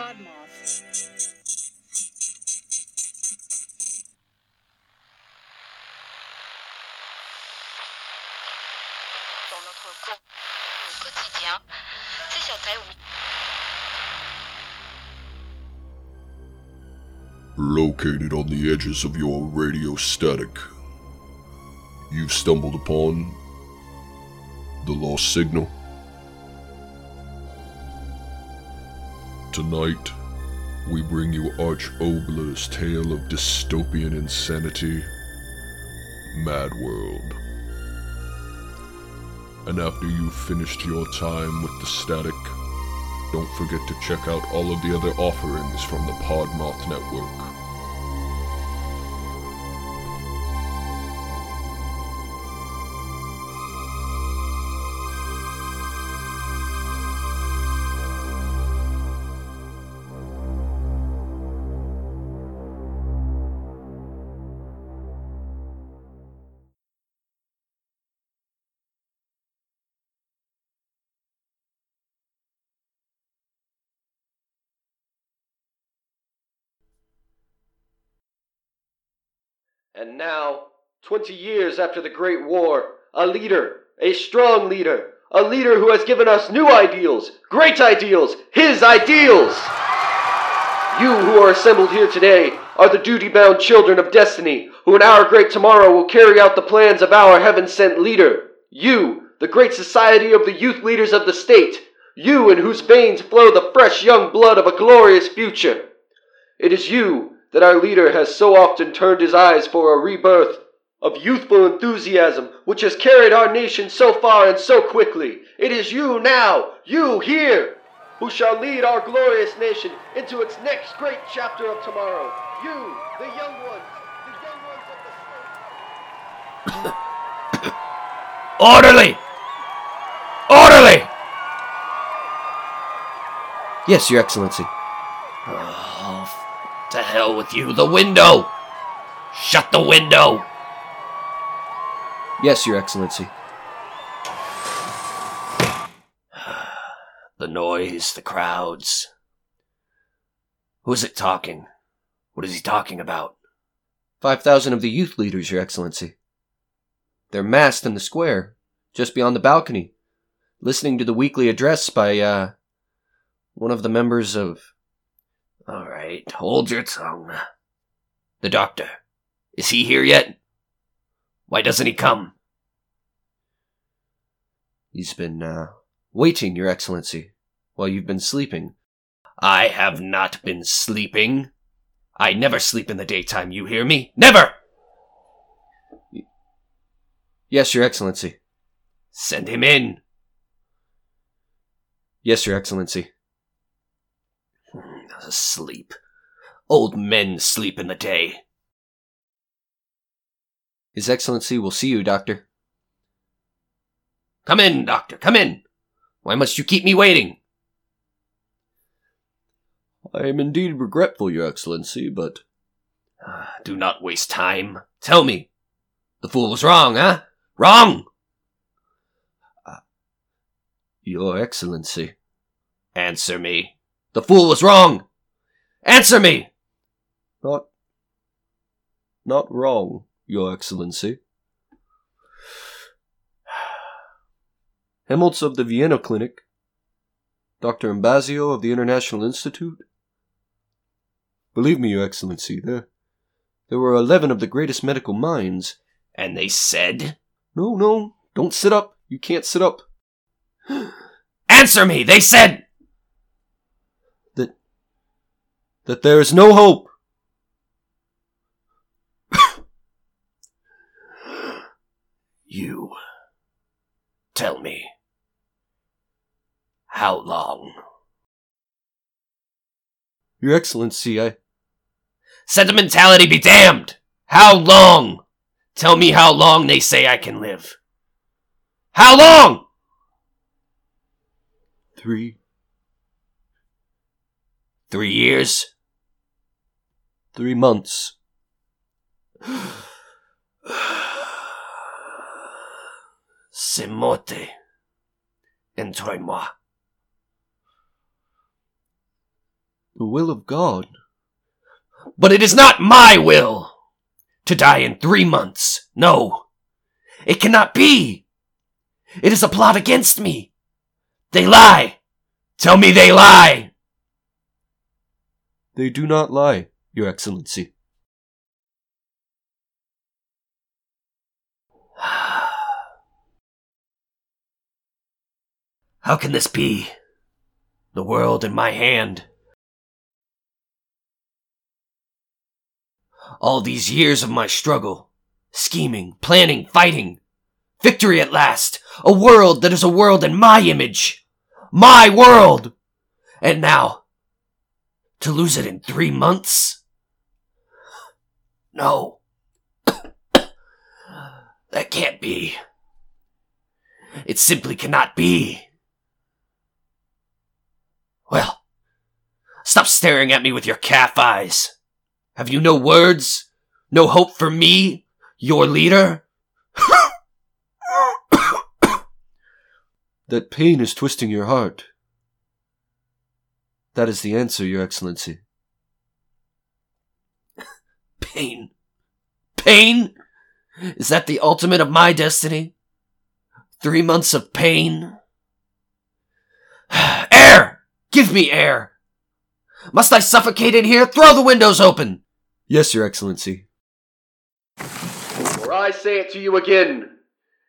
Podmoth. dans notre co- au quotidien. C'est sur Taïwan. Located on the edges of your radio static, you've stumbled upon the lost signal. Tonight, we bring you Arch Oboler's tale of dystopian insanity, Mad World. And after you've finished your time with the static, don't forget to check out all of the other offerings from the Podmoth Network. And now, 20 years after the Great War, a leader, a strong leader, a leader who has given us new ideals, great ideals, his ideals! You who are assembled here today are the duty bound children of destiny, who in our great tomorrow will carry out the plans of our heaven sent leader. You, the great society of the youth leaders of the state. You in whose veins flow the fresh young blood of a glorious future. It is you that our leader has so often turned his eyes for a rebirth of youthful enthusiasm which has carried our nation so far and so quickly. It is you now, you here, who shall lead our glorious nation into its next great chapter of tomorrow. You, the young ones, the young ones of the Orderly! Orderly! Yes, Your Excellency. To hell with you. The window! Shut the window! Yes, Your Excellency. The noise, the crowds. Who's it talking? What is he talking about? 5,000 of the youth leaders, Your Excellency. They're massed in the square, just beyond the balcony, listening to the weekly address by, uh, one of the members of. All right, hold your tongue. The doctor. Is he here yet? Why doesn't he come? He's been, uh, waiting, Your Excellency, while you've been sleeping. I have not been sleeping. I never sleep in the daytime, you hear me? Never! Yes, Your Excellency. Send him in. Yes, Your Excellency. Asleep. Old men sleep in the day. His Excellency will see you, Doctor. Come in, doctor, come in. Why must you keep me waiting? I am indeed regretful, Your Excellency, but Ah, Do not waste time. Tell me. The fool was wrong, huh? Wrong! Your Excellency. Answer me. The fool was wrong! Answer me! Not. Not wrong, Your Excellency. Helmholtz of the Vienna Clinic, Dr. Ambazio of the International Institute. Believe me, Your Excellency, there, there were eleven of the greatest medical minds. And they said, No, no, don't sit up. You can't sit up. Answer me! They said! That, that there is no hope. You. Tell me. How long? Your Excellency, I. Sentimentality be damned! How long? Tell me how long they say I can live. How long? Three, Three years? Three months. C'est morte. Entre moi. The will of God. But it is not my will to die in three months. No, it cannot be. It is a plot against me. They lie. Tell me they lie. They do not lie, Your Excellency. How can this be? The world in my hand. All these years of my struggle, scheming, planning, fighting. Victory at last! A world that is a world in my image! My world! And now, to lose it in three months? No. that can't be. It simply cannot be. Well, stop staring at me with your calf eyes. Have you no words? No hope for me, your leader? That pain is twisting your heart. That is the answer, Your Excellency. Pain. Pain? Is that the ultimate of my destiny? Three months of pain? Air! Give me air! Must I suffocate in here? Throw the windows open! Yes, Your Excellency. For I say it to you again.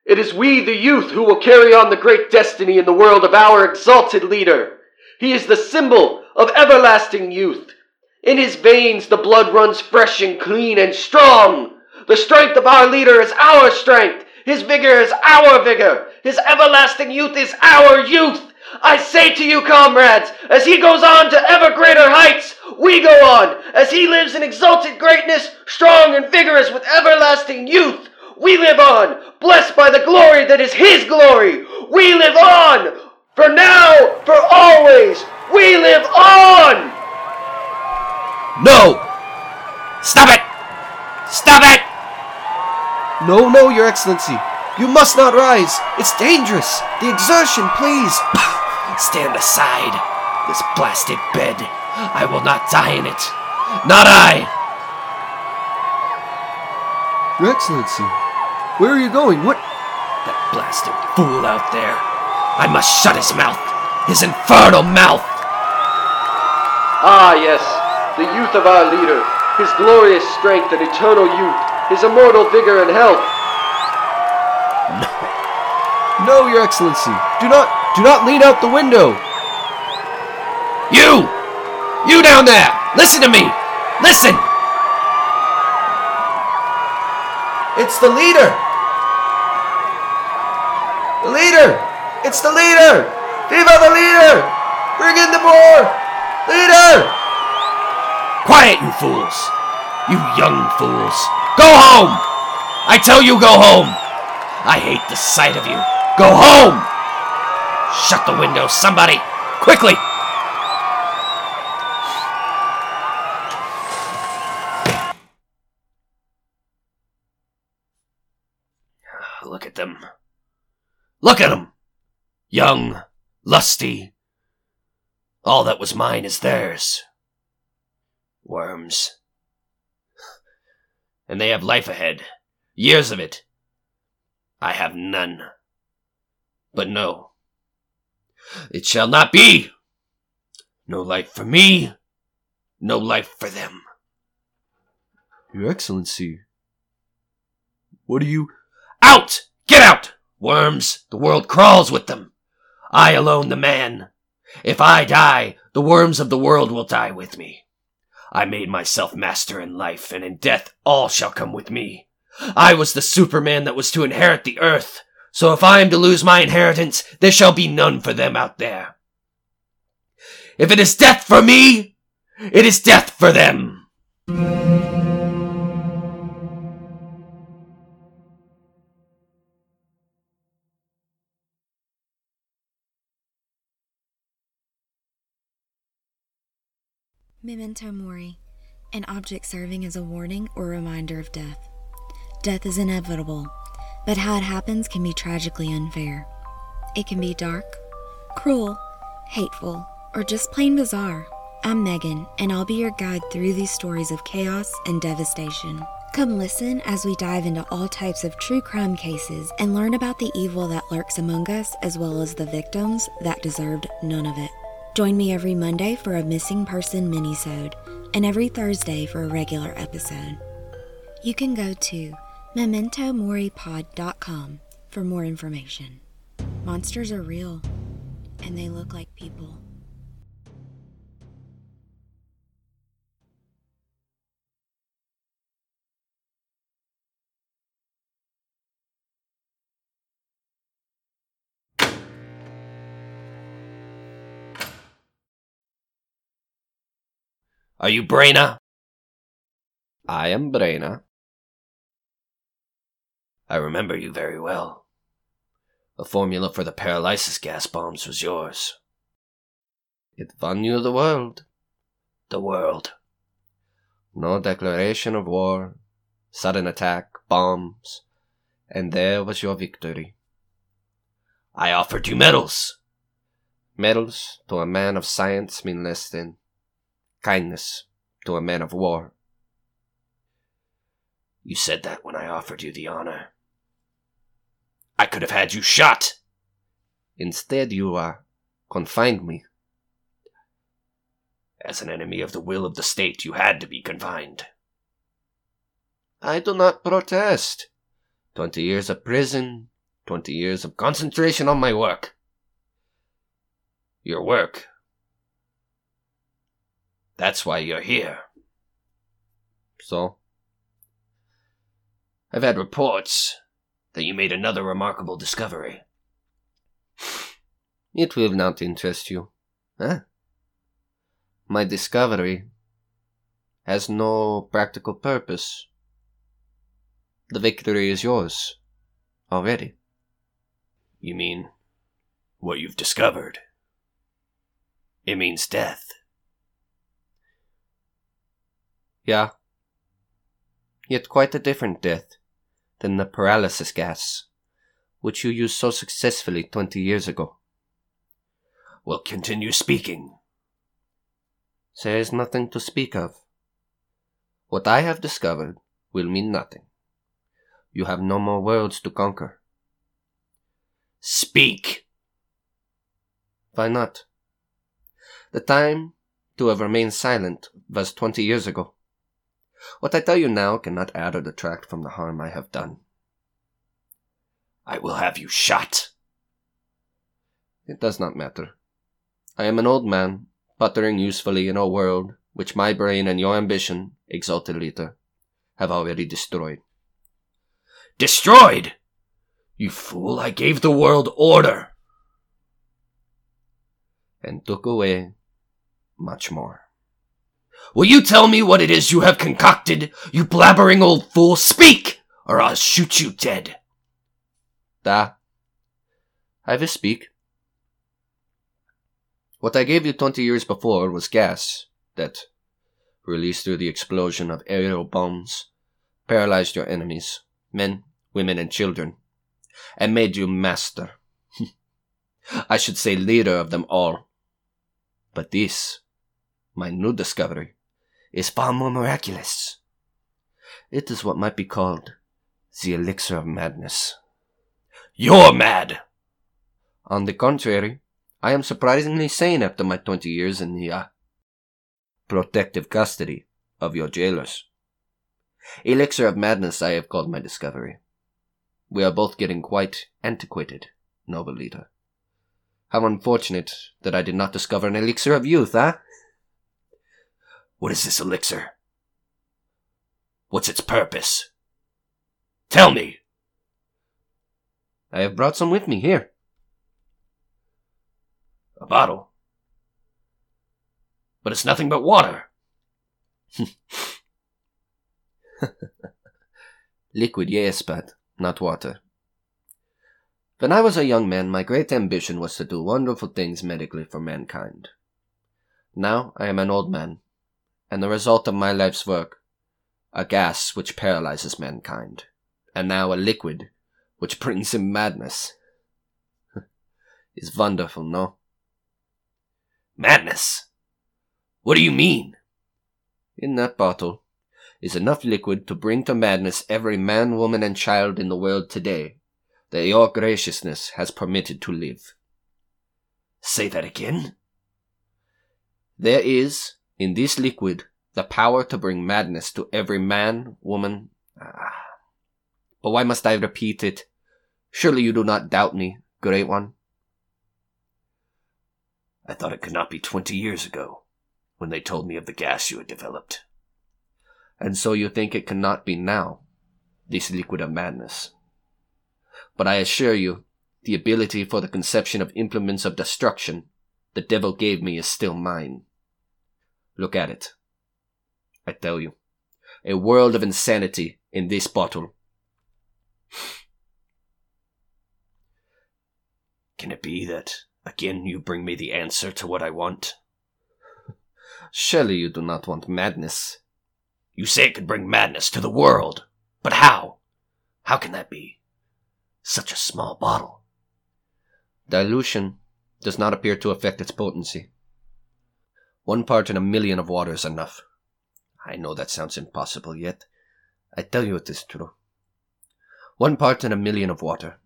It is we, the youth, who will carry on the great destiny in the world of our exalted leader. He is the symbol of everlasting youth. In his veins the blood runs fresh and clean and strong. The strength of our leader is our strength. His vigor is our vigor. His everlasting youth is our youth. I say to you, comrades, as he goes on to ever greater heights, we go on. As he lives in exalted greatness, strong and vigorous with everlasting youth, we live on, blessed by the glory that is his glory. We live on, for now, for always. We live on. No! Stop it! Stop it! No, no, Your Excellency. You must not rise. It's dangerous. The exertion, please. Stand aside. This blasted bed. I will not die in it. Not I! Your Excellency. Where are you going? What? That blasted fool out there. I must shut his mouth. His infernal mouth! Ah, yes, the youth of our leader, his glorious strength and eternal youth, his immortal vigor and health. No, Your Excellency. Do not, do not lean out the window. You! You down there! Listen to me! Listen! It's the leader. The leader. It's the leader. Viva the leader! Bring in the boar. Leader! Quiet, you fools! You young fools! Go home! I tell you, go home! I hate the sight of you. Go home! Shut the window, somebody! Quickly! Look at them. Look at them! Young, lusty. All that was mine is theirs. Worms. And they have life ahead. Years of it. I have none. But no. It shall not be! No life for me, no life for them. Your Excellency. What are you. Out! Get out! Worms, the world crawls with them. I alone the man. If I die, the worms of the world will die with me. I made myself master in life, and in death all shall come with me. I was the Superman that was to inherit the earth, so if I am to lose my inheritance, there shall be none for them out there. If it is death for me, it is death for them. Memento Mori, an object serving as a warning or reminder of death. Death is inevitable, but how it happens can be tragically unfair. It can be dark, cruel, hateful, or just plain bizarre. I'm Megan, and I'll be your guide through these stories of chaos and devastation. Come listen as we dive into all types of true crime cases and learn about the evil that lurks among us as well as the victims that deserved none of it. Join me every Monday for a missing person minisode and every Thursday for a regular episode. You can go to mementomoripod.com for more information. Monsters are real, and they look like people. Are you Braina? I am Braina. I remember you very well. The formula for the paralysis gas bombs was yours. It won you the world. The world. No declaration of war, sudden attack, bombs, and there was your victory. I offered you medals. Medals to a man of science mean less than kindness to a man of war. You said that when I offered you the honor. I could have had you shot. Instead, you uh, confined me. As an enemy of the will of the state, you had to be confined. I do not protest. Twenty years of prison, twenty years of concentration on my work. Your work. That's why you're here. So? I've had reports that you made another remarkable discovery. It will not interest you. Huh? My discovery has no practical purpose. The victory is yours already. You mean what you've discovered? It means death. Yeah. Yet quite a different death than the paralysis gas, which you used so successfully twenty years ago. Well, continue speaking. There is nothing to speak of. What I have discovered will mean nothing. You have no more worlds to conquer. Speak! Why not? The time to have remained silent was twenty years ago. What I tell you now cannot add or detract from the harm I have done. I will have you shot. It does not matter. I am an old man, puttering usefully in a world which my brain and your ambition, exalted leader, have already destroyed. Destroyed? You fool, I gave the world order. And took away much more. Will you tell me what it is you have concocted, you blabbering old fool? Speak, or I'll shoot you dead. Da. I will speak. What I gave you twenty years before was gas that, released through the explosion of aerial bombs, paralyzed your enemies, men, women, and children, and made you master. I should say leader of them all. But this, my new discovery, is far more miraculous. It is what might be called the elixir of madness. You're mad! On the contrary, I am surprisingly sane after my twenty years in the uh, protective custody of your jailers. Elixir of madness, I have called my discovery. We are both getting quite antiquated, noble leader. How unfortunate that I did not discover an elixir of youth, huh? What is this elixir? What's its purpose? Tell me! I have brought some with me here. A bottle. But it's nothing but water. Liquid, yes, but not water. When I was a young man, my great ambition was to do wonderful things medically for mankind. Now I am an old man, and the result of my life's work, a gas which paralyzes mankind, and now a liquid which brings him madness, is wonderful, no? Madness? What do you mean? In that bottle is enough liquid to bring to madness every man, woman, and child in the world today that your graciousness has permitted to live. Say that again? There is, in this liquid, the power to bring madness to every man, woman. Ah. But why must I repeat it? Surely you do not doubt me, Great One. I thought it could not be twenty years ago, when they told me of the gas you had developed. And so you think it cannot be now, this liquid of madness. But I assure you, the ability for the conception of implements of destruction the devil gave me is still mine. Look at it. I tell you, a world of insanity in this bottle. Can it be that again you bring me the answer to what I want? Surely you do not want madness. You say it could bring madness to the world, but how? How can that be? Such a small bottle. Dilution does not appear to affect its potency. One part in a million of water is enough. I know that sounds impossible, yet I tell you it is true. One part in a million of water.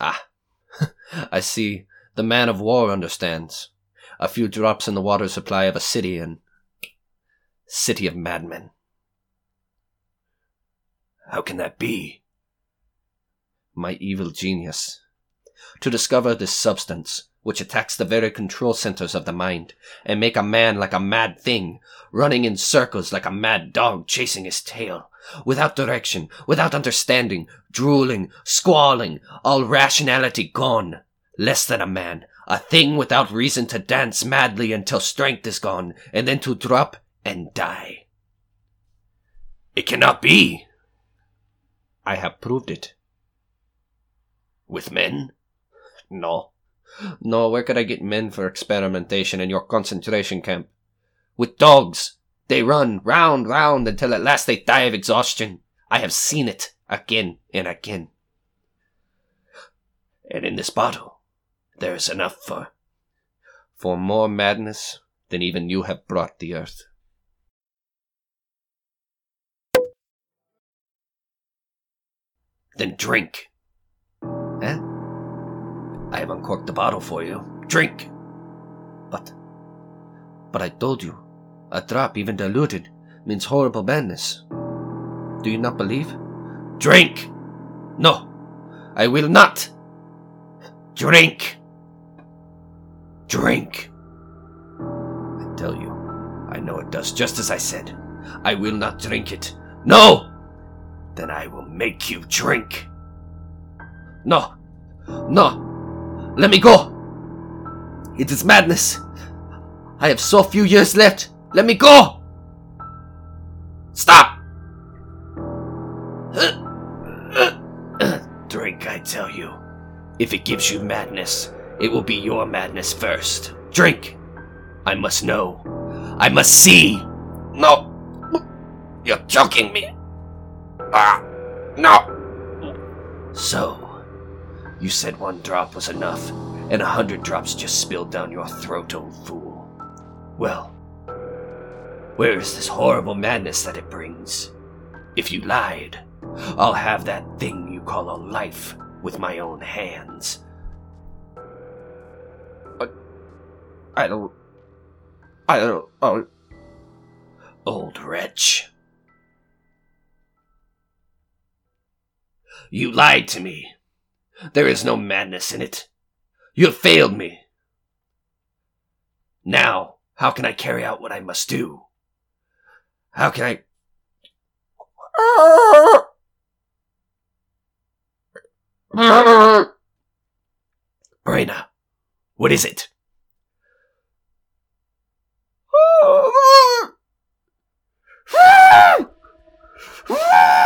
Ah, I see. The man of war understands. A few drops in the water supply of a city and. City of madmen. How can that be? My evil genius. To discover this substance, which attacks the very control centers of the mind, and make a man like a mad thing, running in circles like a mad dog chasing his tail, without direction, without understanding, drooling, squalling, all rationality gone, less than a man, a thing without reason to dance madly until strength is gone, and then to drop and die. It cannot be. I have proved it. With men? No. No, where could I get men for experimentation in your concentration camp? With dogs. They run round, round until at last they die of exhaustion. I have seen it again and again. And in this bottle, there is enough for. For more madness than even you have brought the earth. Then drink. I have uncorked the bottle for you. Drink. But. But I told you, a drop, even diluted, means horrible madness. Do you not believe? Drink! No, I will not! Drink! Drink! I tell you, I know it does just as I said. I will not drink it. No! Then I will make you drink. No! No! Let me go! It is madness! I have so few years left! Let me go! Stop! Drink, I tell you. If it gives you madness, it will be your madness first. Drink! I must know. I must see! No! You're choking me! Ah! No! So, you said one drop was enough, and a hundred drops just spilled down your throat, old fool. Well, where is this horrible madness that it brings? If you lied, I'll have that thing you call a life with my own hands. I I don't. I don't. Oh. Old wretch. You lied to me. There is no madness in it. You have failed me. Now, how can I carry out what I must do? How can I. Brena, what is it?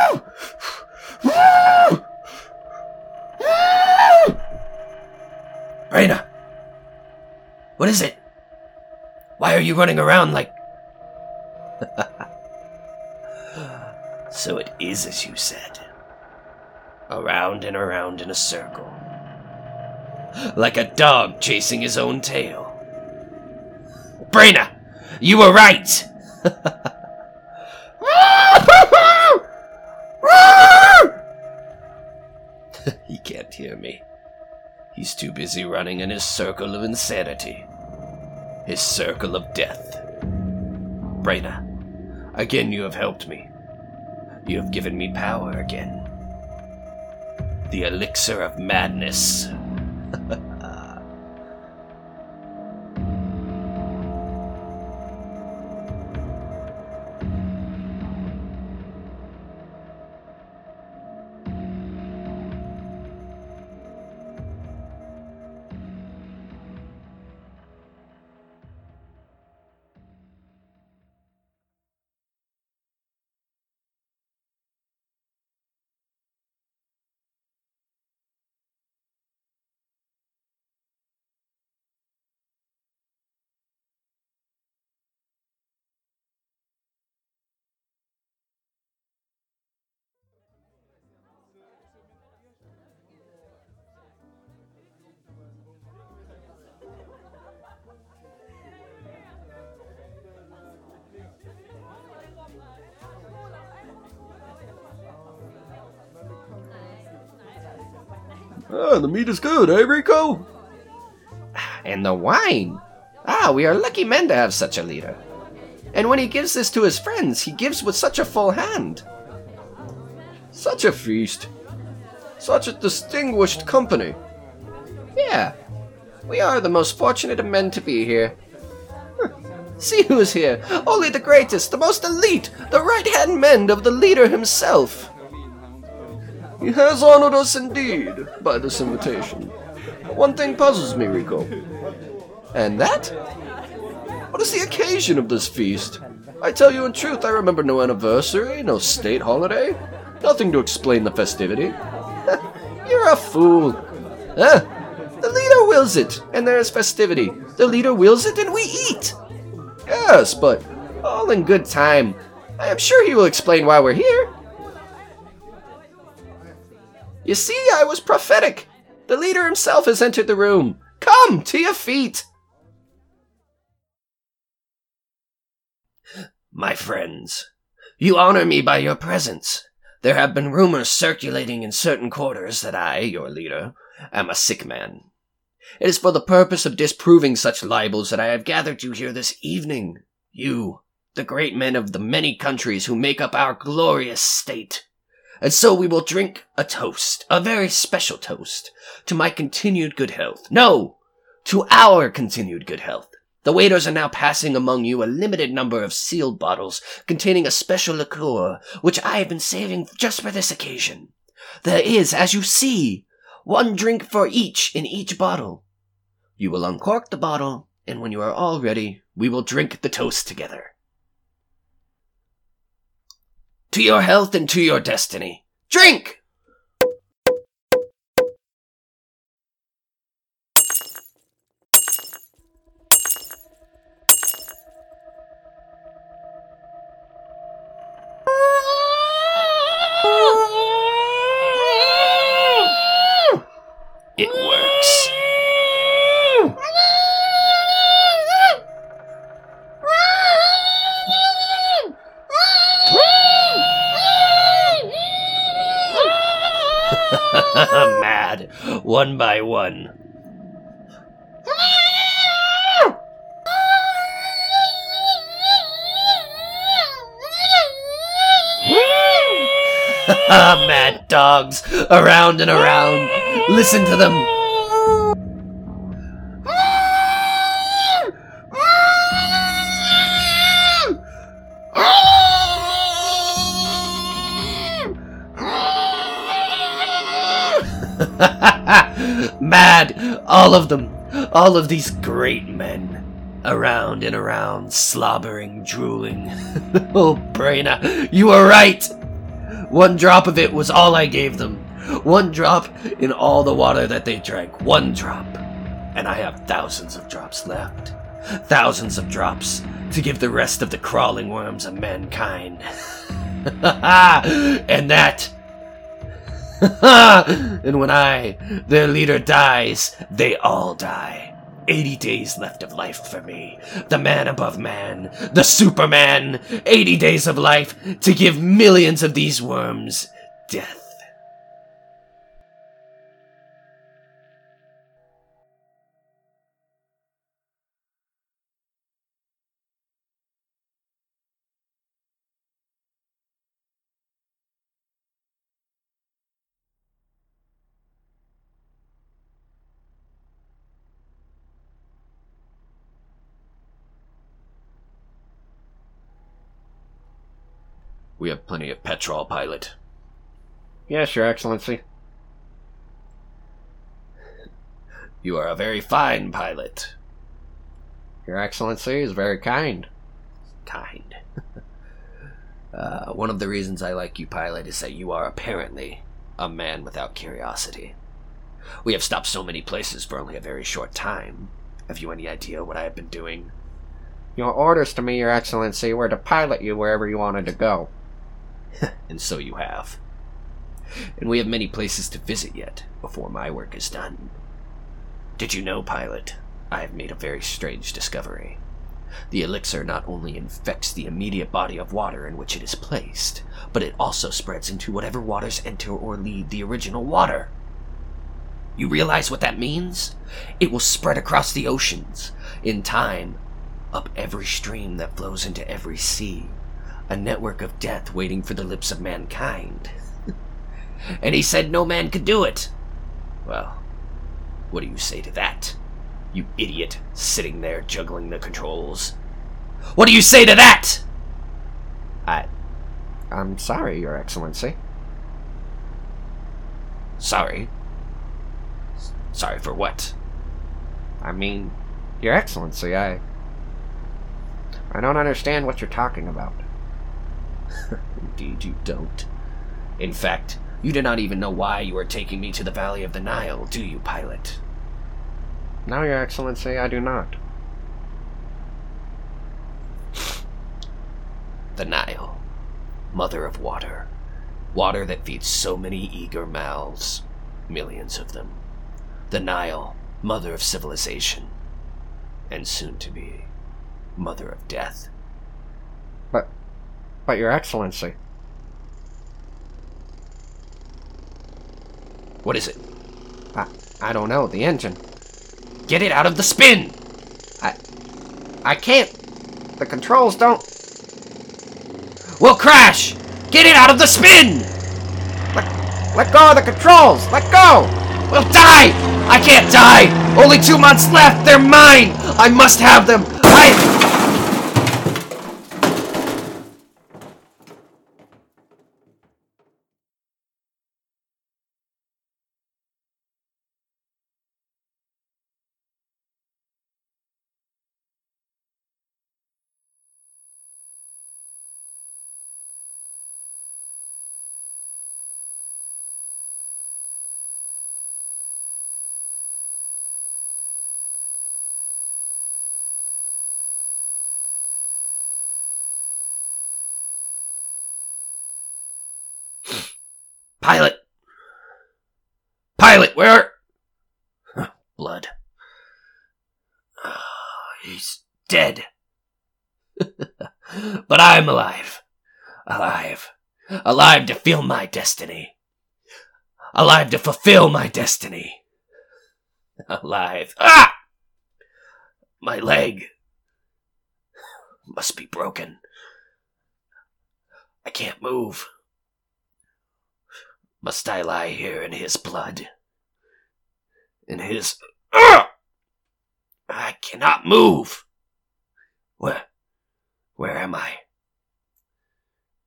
Brena, what is it? Why are you running around like. so it is as you said. Around and around in a circle. Like a dog chasing his own tail. Brena, You were right! he can't hear me. He's too busy running in his circle of insanity. His circle of death. Brena, again you have helped me. You have given me power again. The elixir of madness. Ah, the meat is good, eh, Rico? and the wine. Ah, we are lucky men to have such a leader. And when he gives this to his friends, he gives with such a full hand. Such a feast. Such a distinguished company. Yeah, we are the most fortunate of men to be here. See who's here. Only the greatest, the most elite, the right hand men of the leader himself. He has honored us indeed by this invitation. One thing puzzles me, Rico. And that? What is the occasion of this feast? I tell you in truth, I remember no anniversary, no state holiday, nothing to explain the festivity. You're a fool. Huh? The leader wills it, and there is festivity. The leader wills it, and we eat. Yes, but all in good time. I am sure he will explain why we're here. You see, I was prophetic. The leader himself has entered the room. Come to your feet. My friends, you honor me by your presence. There have been rumors circulating in certain quarters that I, your leader, am a sick man. It is for the purpose of disproving such libels that I have gathered you here this evening. You, the great men of the many countries who make up our glorious state. And so we will drink a toast, a very special toast, to my continued good health. No! To our continued good health. The waiters are now passing among you a limited number of sealed bottles containing a special liqueur, which I have been saving just for this occasion. There is, as you see, one drink for each in each bottle. You will uncork the bottle, and when you are all ready, we will drink the toast together. To your health and to your destiny. Drink! Ah, mad dogs, around and around. Listen to them. Mad, all of them, all of these great men. Around and around, slobbering, drooling. oh, Brena, you were right! One drop of it was all I gave them. One drop in all the water that they drank. One drop. And I have thousands of drops left. Thousands of drops to give the rest of the crawling worms of mankind. and that. and when I, their leader, dies, they all die. 80 days left of life for me. The man above man, the Superman. 80 days of life to give millions of these worms death. We have plenty of petrol, pilot. Yes, Your Excellency. You are a very fine pilot. Your Excellency is very kind. Kind. uh, one of the reasons I like you, pilot, is that you are apparently a man without curiosity. We have stopped so many places for only a very short time. Have you any idea what I have been doing? Your orders to me, Your Excellency, were to pilot you wherever you wanted to go. and so you have. And we have many places to visit yet before my work is done. Did you know, pilot, I have made a very strange discovery. The elixir not only infects the immediate body of water in which it is placed, but it also spreads into whatever waters enter or leave the original water. You realize what that means? It will spread across the oceans, in time, up every stream that flows into every sea, a network of death waiting for the lips of mankind. and he said no man could do it. Well, what do you say to that? You idiot sitting there juggling the controls. What do you say to that? I. I'm sorry, Your Excellency. Sorry. Sorry for what? I mean, Your Excellency, I. I don't understand what you're talking about. Indeed, you don't. In fact, you do not even know why you are taking me to the Valley of the Nile, do you, pilot? No, Your Excellency, I do not. The Nile, mother of water. Water that feeds so many eager mouths, millions of them. The Nile, mother of civilization, and soon to be, mother of death. But. Your Excellency. What is it? I. I don't know. The engine. Get it out of the spin! I. I can't. The controls don't. We'll crash! Get it out of the spin! Let, let go of the controls! Let go! We'll die! I can't die! Only two months left! They're mine! I must have them! I. Pilot! Pilot, where? Blood. He's dead. but I'm alive. Alive. Alive to feel my destiny. Alive to fulfill my destiny. Alive. Ah! My leg must be broken. I can't move. Must I lie here in his blood? In his. I cannot move! Where. Where am I?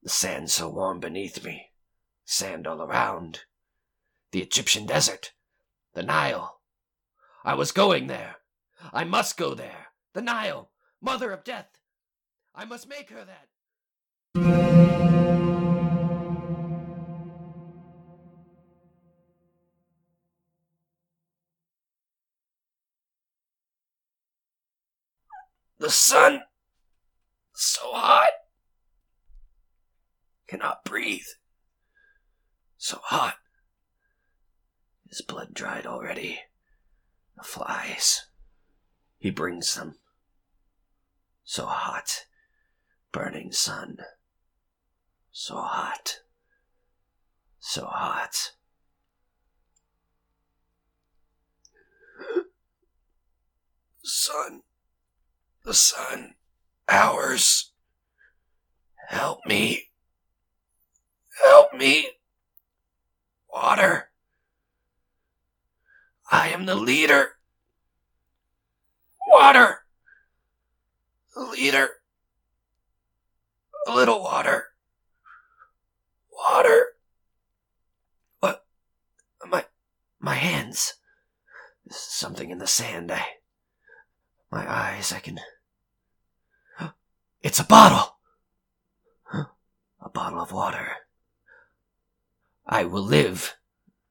The sand so warm beneath me, sand all around. The Egyptian desert, the Nile. I was going there. I must go there. The Nile, mother of death. I must make her that. The sun. So hot. Cannot breathe. So hot. His blood dried already. The flies. He brings them. So hot. Burning sun. So hot. So hot. Sun. The sun. Ours. Help me. Help me. Water. I am the leader. Water. The leader. A little water. Water. What? My, my hands. Something in the sand. I, my eyes, I can. It's a bottle. A bottle of water. I will live.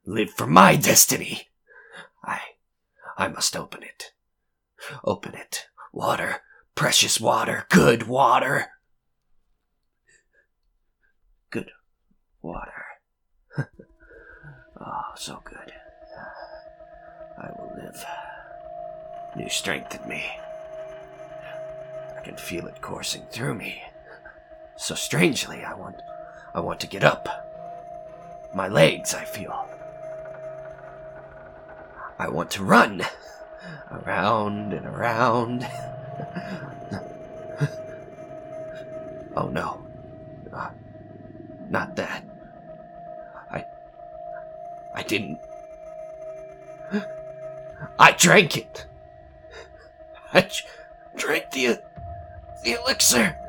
Live for my destiny. I. I must open it. Open it. Water. Precious water. Good water. Good water. oh, so good. I will live. New strength in me. I can feel it coursing through me. So strangely, I want. I want to get up. My legs, I feel. I want to run. Around and around. oh no. Uh, not that. I. I didn't. I drank it. I drank the. The elixir.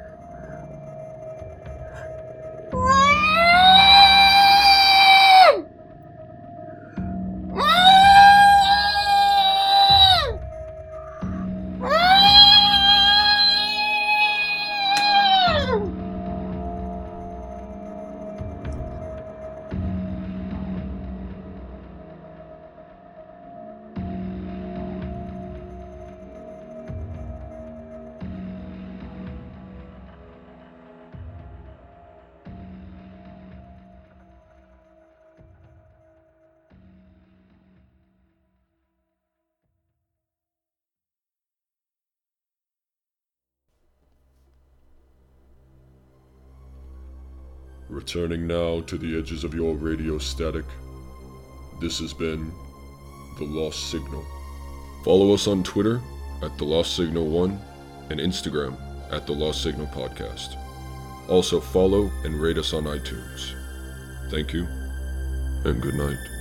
Returning now to the edges of your radio static, this has been The Lost Signal. Follow us on Twitter at The Lost Signal 1 and Instagram at The Lost Signal Podcast. Also follow and rate us on iTunes. Thank you, and good night.